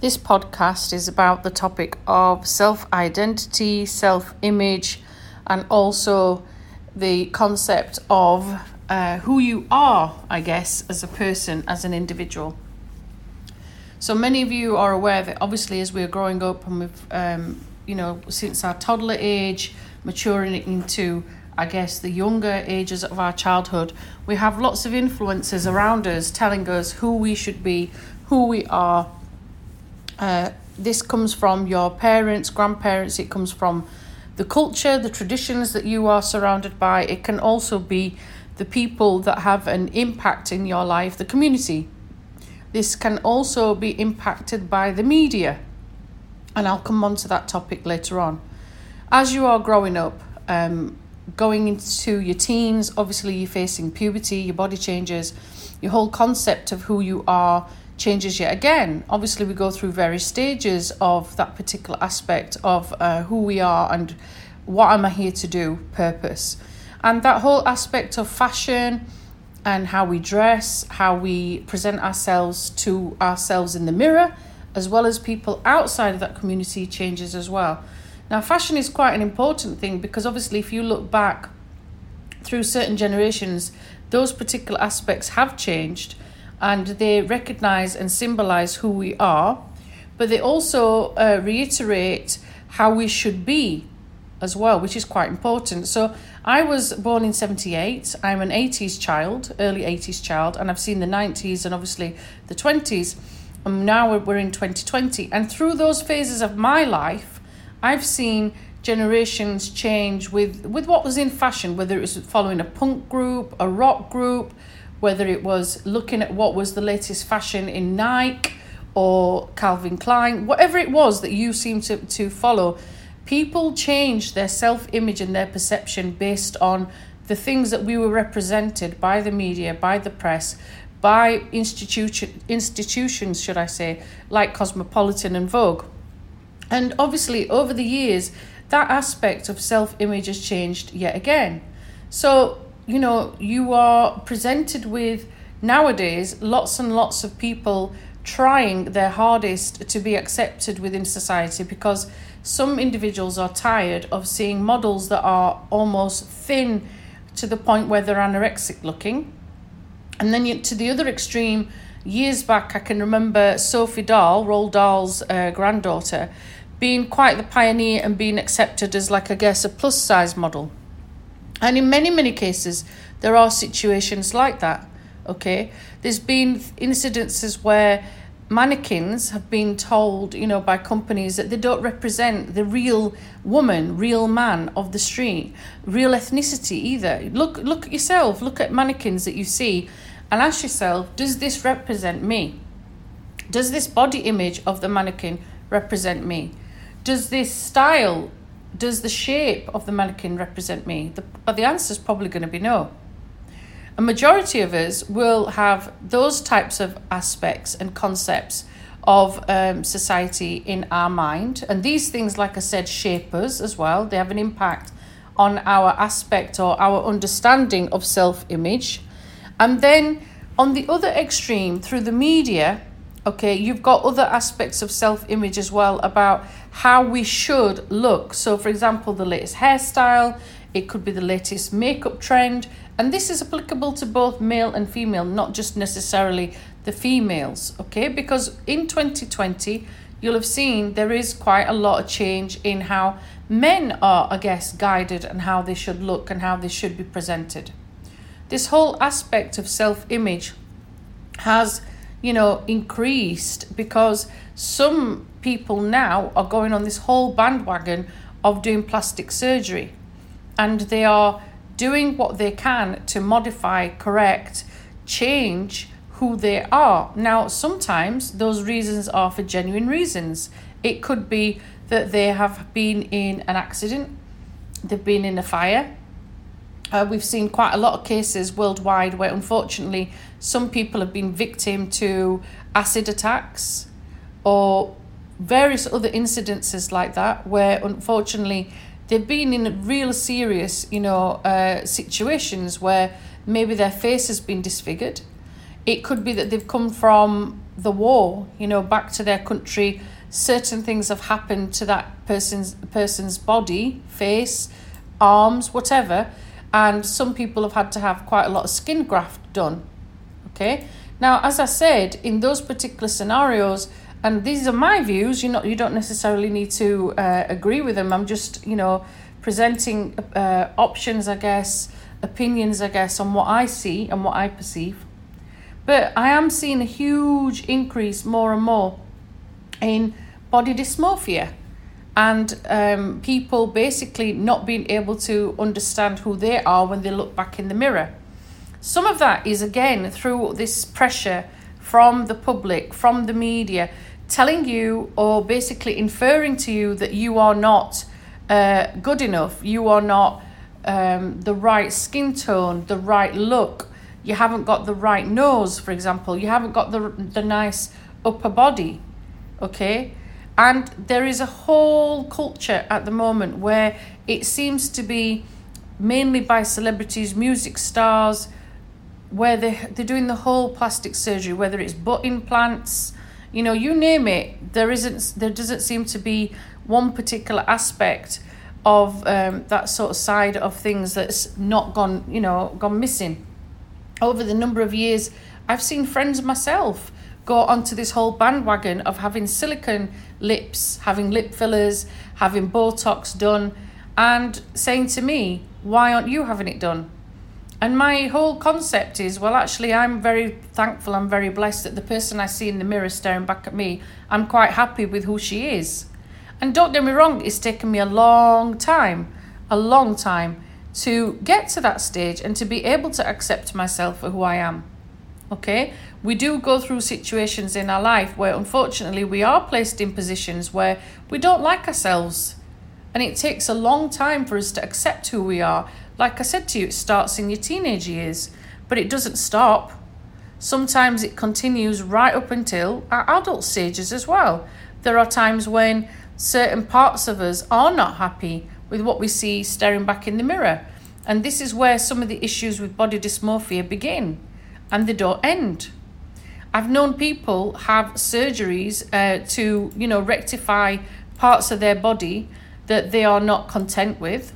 This podcast is about the topic of self identity, self image, and also the concept of uh, who you are, I guess, as a person, as an individual. So many of you are aware that obviously, as we're growing up and we've, um, you know, since our toddler age, maturing into, I guess, the younger ages of our childhood, we have lots of influences around us telling us who we should be, who we are uh, this comes from your parents, grandparents, it comes from the culture, the traditions that you are surrounded by. It can also be the people that have an impact in your life, the community. This can also be impacted by the media. And I'll come on to that topic later on. As you are growing up, um, going into your teens, obviously you're facing puberty, your body changes, your whole concept of who you are changes yet again. Obviously, we go through various stages of that particular aspect of uh, who we are and what am I here to do, purpose. And that whole aspect of fashion and how we dress, how we present ourselves to ourselves in the mirror, as well as people outside of that community changes as well. Now, fashion is quite an important thing because obviously, if you look back through certain generations, those particular aspects have changed and they recognize and symbolize who we are, but they also uh, reiterate how we should be as well, which is quite important. So I was born in 78. I'm an 80s child, early 80s child, and I've seen the 90s and obviously the 20s. And now we're in 2020. And through those phases of my life, I've seen generations change with, with what was in fashion, whether it was following a punk group, a rock group, whether it was looking at what was the latest fashion in Nike or Calvin Klein, whatever it was that you seem to, to follow, people changed their self image and their perception based on the things that we were represented by the media, by the press, by institution, institutions, should I say, like Cosmopolitan and Vogue. And obviously, over the years, that aspect of self image has changed yet again. So, you know, you are presented with nowadays lots and lots of people trying their hardest to be accepted within society because some individuals are tired of seeing models that are almost thin to the point where they're anorexic looking. And then to the other extreme, years back, I can remember Sophie Dahl, Roald Dahl's uh, granddaughter, being quite the pioneer and being accepted as, like, I guess, a plus size model. And in many, many cases, there are situations like that. Okay, there's been incidences where mannequins have been told, you know, by companies that they don't represent the real woman, real man of the street, real ethnicity either. Look, look at yourself. Look at mannequins that you see, and ask yourself: Does this represent me? Does this body image of the mannequin represent me? Does this style does the shape of the mannequin represent me? The, but the answer is probably going to be no. A majority of us will have those types of aspects and concepts of um, society in our mind. And these things, like I said, shape us as well. They have an impact on our aspect or our understanding of self image. And then on the other extreme, through the media, okay, you've got other aspects of self image as well about how we should look. So, for example, the latest hairstyle, it could be the latest makeup trend, and this is applicable to both male and female, not just necessarily the females, okay? Because in 2020, you'll have seen there is quite a lot of change in how men are, I guess, guided and how they should look and how they should be presented. This whole aspect of self image has, you know, increased because some people now are going on this whole bandwagon of doing plastic surgery and they are doing what they can to modify, correct, change who they are. Now, sometimes those reasons are for genuine reasons. It could be that they have been in an accident, they've been in a fire. Uh, we've seen quite a lot of cases worldwide where unfortunately some people have been victim to acid attacks or various other incidences like that where unfortunately they've been in real serious you know uh, situations where maybe their face has been disfigured it could be that they've come from the war, you know, back to their country. Certain things have happened to that person's person's body, face, arms, whatever, and some people have had to have quite a lot of skin graft done. Okay. Now, as I said, in those particular scenarios, and these are my views. You know, you don't necessarily need to uh, agree with them. I'm just, you know, presenting uh, options, I guess, opinions, I guess, on what I see and what I perceive. But I am seeing a huge increase more and more in body dysmorphia and um, people basically not being able to understand who they are when they look back in the mirror. Some of that is again through this pressure from the public, from the media, telling you or basically inferring to you that you are not uh, good enough, you are not um, the right skin tone, the right look, you haven't got the right nose, for example, you haven't got the, the nice upper body, okay? And there is a whole culture at the moment where it seems to be mainly by celebrities, music stars, where they, they're doing the whole plastic surgery, whether it's butt implants, you know, you name it, there isn't, there doesn't seem to be one particular aspect of um, that sort of side of things that's not gone, you know, gone missing. Over the number of years, I've seen friends myself go onto this whole bandwagon of having silicone lips, having lip fillers, having Botox done, and saying to me, Why aren't you having it done? And my whole concept is well, actually, I'm very thankful, I'm very blessed that the person I see in the mirror staring back at me, I'm quite happy with who she is. And don't get me wrong, it's taken me a long time, a long time to get to that stage and to be able to accept myself for who I am. Okay? We do go through situations in our life where unfortunately we are placed in positions where we don't like ourselves. And it takes a long time for us to accept who we are. Like I said to you, it starts in your teenage years, but it doesn't stop. Sometimes it continues right up until our adult stages as well. There are times when certain parts of us are not happy with what we see staring back in the mirror. And this is where some of the issues with body dysmorphia begin and they don't end. I've known people have surgeries uh, to, you know, rectify parts of their body that they are not content with.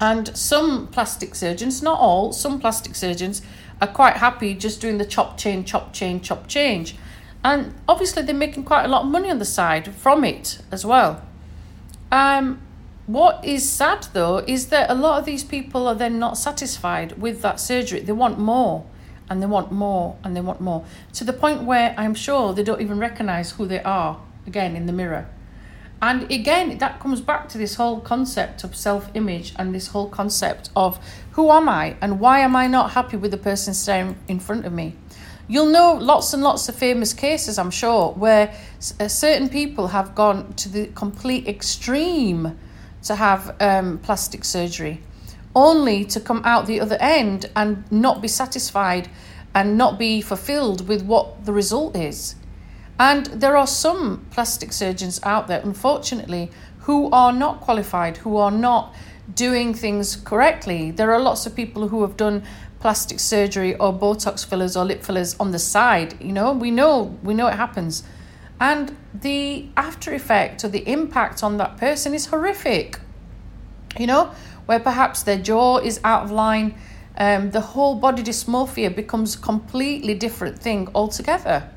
And some plastic surgeons, not all, some plastic surgeons are quite happy just doing the chop change, chop change, chop change. And obviously, they're making quite a lot of money on the side from it as well. Um, what is sad though is that a lot of these people are then not satisfied with that surgery. They want more and they want more and they want more to the point where I'm sure they don't even recognize who they are again in the mirror. And again, that comes back to this whole concept of self image and this whole concept of who am I and why am I not happy with the person staring in front of me? You'll know lots and lots of famous cases, I'm sure, where uh, certain people have gone to the complete extreme to have um, plastic surgery, only to come out the other end and not be satisfied and not be fulfilled with what the result is. And there are some plastic surgeons out there, unfortunately, who are not qualified, who are not doing things correctly. There are lots of people who have done plastic surgery or Botox fillers or lip fillers on the side. You know, we know we know it happens. And the after effect or the impact on that person is horrific. You know, where perhaps their jaw is out of line, um, the whole body dysmorphia becomes a completely different thing altogether.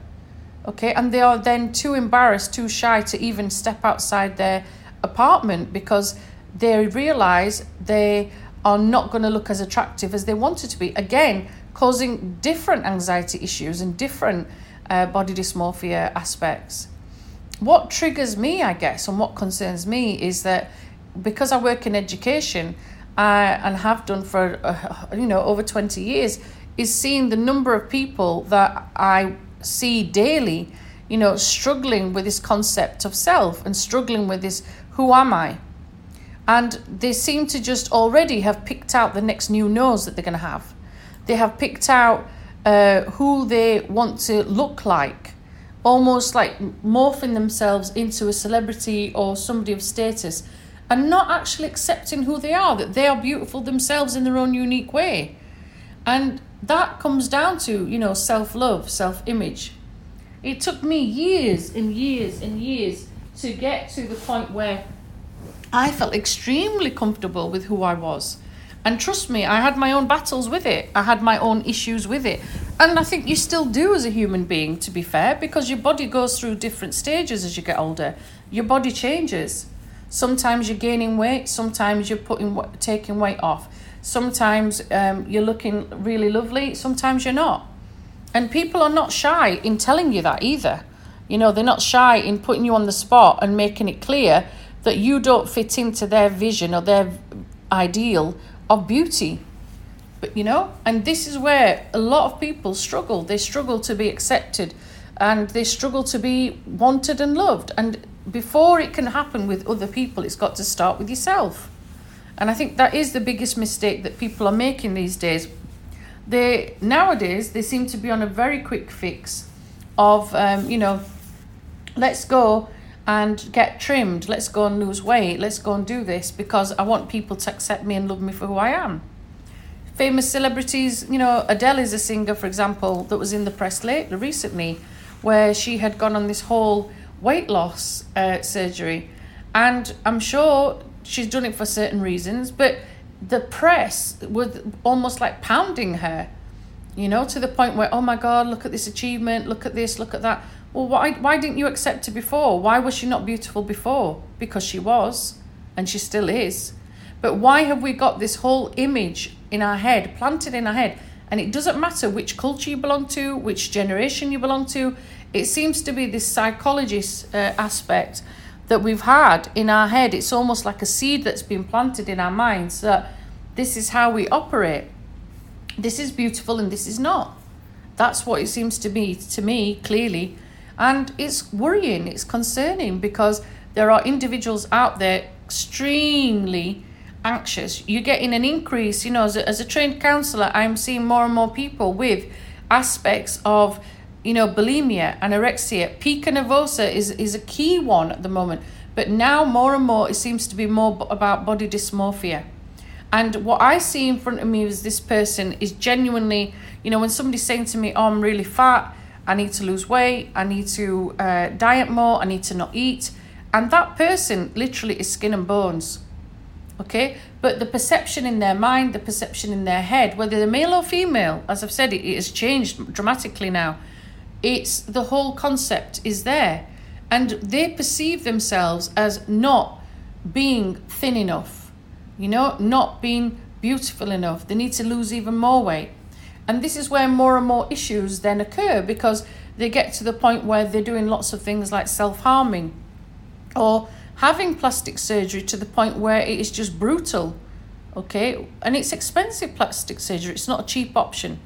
Okay, and they are then too embarrassed, too shy to even step outside their apartment because they realize they are not going to look as attractive as they wanted to be. Again, causing different anxiety issues and different uh, body dysmorphia aspects. What triggers me, I guess, and what concerns me is that because I work in education uh, and have done for uh, you know over twenty years, is seeing the number of people that I see daily, you know, struggling with this concept of self and struggling with this who am I and they seem to just already have picked out the next new nose that they're going to have. They have picked out uh, who they want to look like, almost like morphing themselves into a celebrity or somebody of status, and not actually accepting who they are, that they are beautiful themselves in their own unique way. And that comes down to, you know, self love, self image. It took me years and years and years to get to the point where I felt extremely comfortable with who I was. And trust me, I had my own battles with it. I had my own issues with it. And I think you still do as a human being, to be fair, because your body goes through different stages as you get older. Your body changes. Sometimes you're gaining weight, sometimes you're putting taking weight off. Sometimes um, you're looking really lovely, sometimes you're not. And people are not shy in telling you that either. You know, they're not shy in putting you on the spot and making it clear that you don't fit into their vision or their ideal of beauty. But you know, and this is where a lot of people struggle. They struggle to be accepted and they struggle to be wanted and loved. And before it can happen with other people, it's got to start with yourself. And I think that is the biggest mistake that people are making these days. They nowadays they seem to be on a very quick fix of um, you know, let's go and get trimmed. Let's go and lose weight. Let's go and do this because I want people to accept me and love me for who I am. Famous celebrities, you know, Adele is a singer, for example, that was in the press lately, recently, where she had gone on this whole weight loss uh, surgery. And I'm sure she's done it for certain reasons, but the press was almost like pounding her, you know, to the point where, oh my God, look at this achievement, look at this, look at that. Well, why, why didn't you accept her before? Why was she not beautiful before? Because she was, and she still is. But why have we got this whole image in our head, planted in our head? And it doesn't matter which culture you belong to, which generation you belong to. It seems to be this psychologist uh, aspect that we've had in our head. It's almost like a seed that's been planted in our minds that this is how we operate. This is beautiful and this is not. That's what it seems to be to me, clearly. And it's worrying, it's concerning because there are individuals out there extremely anxious. You're getting an increase, you know, as a, as a trained counselor, I'm seeing more and more people with aspects of, you know, bulimia, anorexia. Pica nervosa is, is a key one at the moment. But now more and more it seems to be more about body dysmorphia. And what I see in front of me is this person is genuinely, you know, when somebody's saying to me, Oh, I'm really fat, I need to lose weight, I need to uh, diet more, I need to not eat. And that person literally is skin and bones. Okay? But the perception in their mind, the perception in their head, whether they're male or female, as I've said, it, it has changed dramatically now. It's the whole concept is there. And they perceive themselves as not being thin enough, you know, not being beautiful enough. They need to lose even more weight. And this is where more and more issues then occur because they get to the point where they're doing lots of things like self harming or having plastic surgery to the point where it is just brutal. Okay, and it's expensive plastic surgery, it's not a cheap option.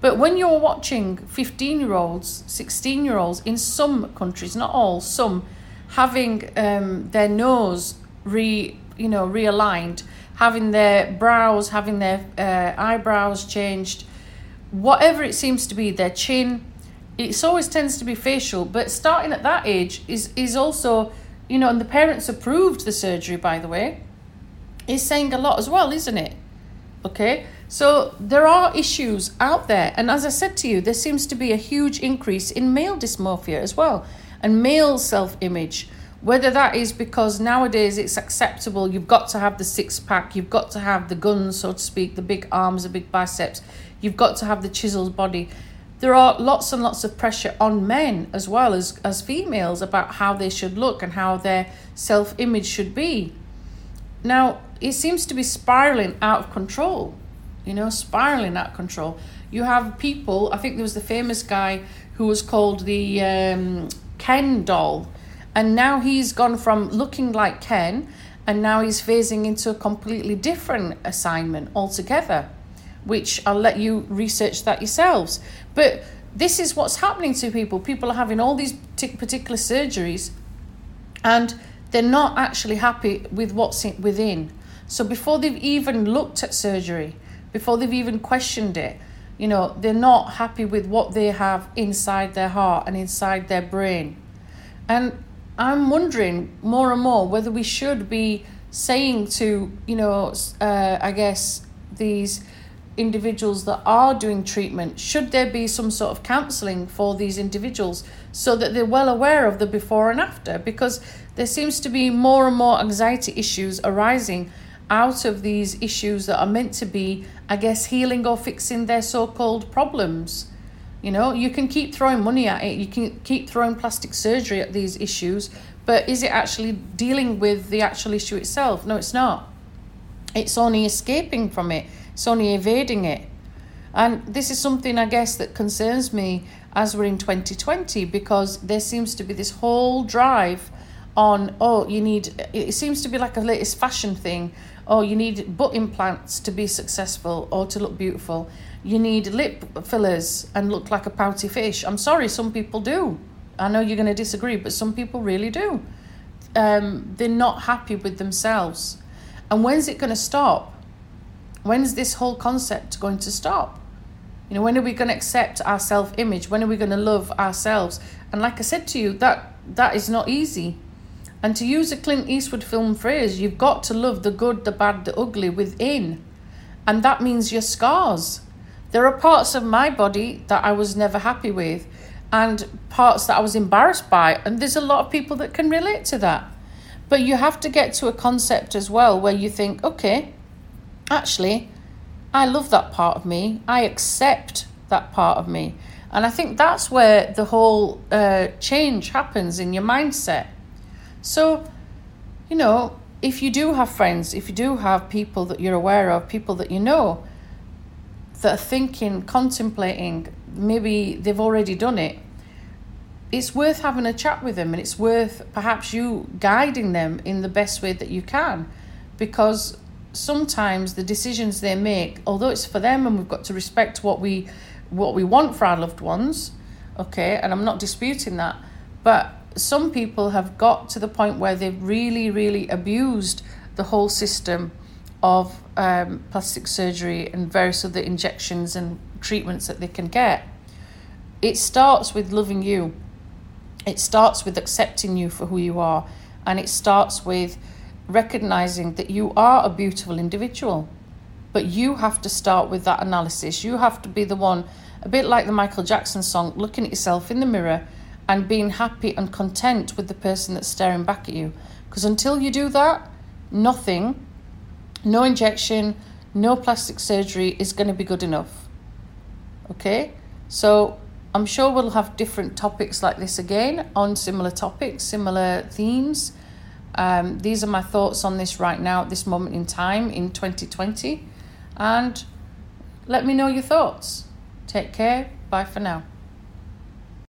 But when you're watching 15 year olds, 16 year olds in some countries, not all, some having um, their nose re, you know, realigned having their brows, having their uh, eyebrows changed, whatever it seems to be, their chin. It always tends to be facial, but starting at that age is is also, you know, and the parents approved the surgery, by the way, is saying a lot as well, isn't it? Okay, so there are issues out there, and as I said to you, there seems to be a huge increase in male dysmorphia as well, and male self image. Whether that is because nowadays it's acceptable, you've got to have the six pack, you've got to have the guns, so to speak, the big arms, the big biceps, you've got to have the chiseled body. There are lots and lots of pressure on men as well as, as females about how they should look and how their self image should be. Now, it seems to be spiraling out of control, you know, spiraling out of control. You have people, I think there was the famous guy who was called the um, Ken doll and now he's gone from looking like Ken and now he's phasing into a completely different assignment altogether, which I'll let you research that yourselves. But this is what's happening to people. People are having all these particular surgeries and they're not actually happy with what's within. So before they've even looked at surgery, before they've even questioned it, you know, they're not happy with what they have inside their heart and inside their brain. And I'm wondering more and more whether we should be saying to, you know, uh, I guess these individuals that are doing treatment, should there be some sort of counselling for these individuals so that they're well aware of the before and after? Because there seems to be more and more anxiety issues arising out of these issues that are meant to be, I guess, healing or fixing their so called problems. You know, you can keep throwing money at it, you can keep throwing plastic surgery at these issues, but is it actually dealing with the actual issue itself? No, it's not. It's only escaping from it, it's only evading it. And this is something I guess that concerns me as we're in 2020 because there seems to be this whole drive on, oh, you need, it seems to be like a latest fashion thing. Oh, you need butt implants to be successful or to look beautiful. You need lip fillers and look like a pouty fish. I'm sorry, some people do. I know you're going to disagree, but some people really do. Um, they're not happy with themselves. And when's it going to stop? When's this whole concept going to stop? You know, when are we going to accept our self image? When are we going to love ourselves? And like I said to you, that that is not easy. And to use a Clint Eastwood film phrase, you've got to love the good, the bad, the ugly within. And that means your scars. There are parts of my body that I was never happy with and parts that I was embarrassed by. And there's a lot of people that can relate to that. But you have to get to a concept as well where you think, okay, actually, I love that part of me. I accept that part of me. And I think that's where the whole uh, change happens in your mindset. So, you know, if you do have friends, if you do have people that you're aware of, people that you know that are thinking, contemplating, maybe they've already done it, it's worth having a chat with them and it's worth perhaps you guiding them in the best way that you can. Because sometimes the decisions they make although it's for them and we've got to respect what we what we want for our loved ones okay and i'm not disputing that but some people have got to the point where they've really really abused the whole system of um, plastic surgery and various other injections and treatments that they can get it starts with loving you it starts with accepting you for who you are, and it starts with recognizing that you are a beautiful individual. But you have to start with that analysis. You have to be the one, a bit like the Michael Jackson song, looking at yourself in the mirror and being happy and content with the person that's staring back at you. Because until you do that, nothing, no injection, no plastic surgery is going to be good enough. Okay? So I'm sure we'll have different topics like this again on similar topics, similar themes. Um, these are my thoughts on this right now at this moment in time in 2020. And let me know your thoughts. Take care. Bye for now.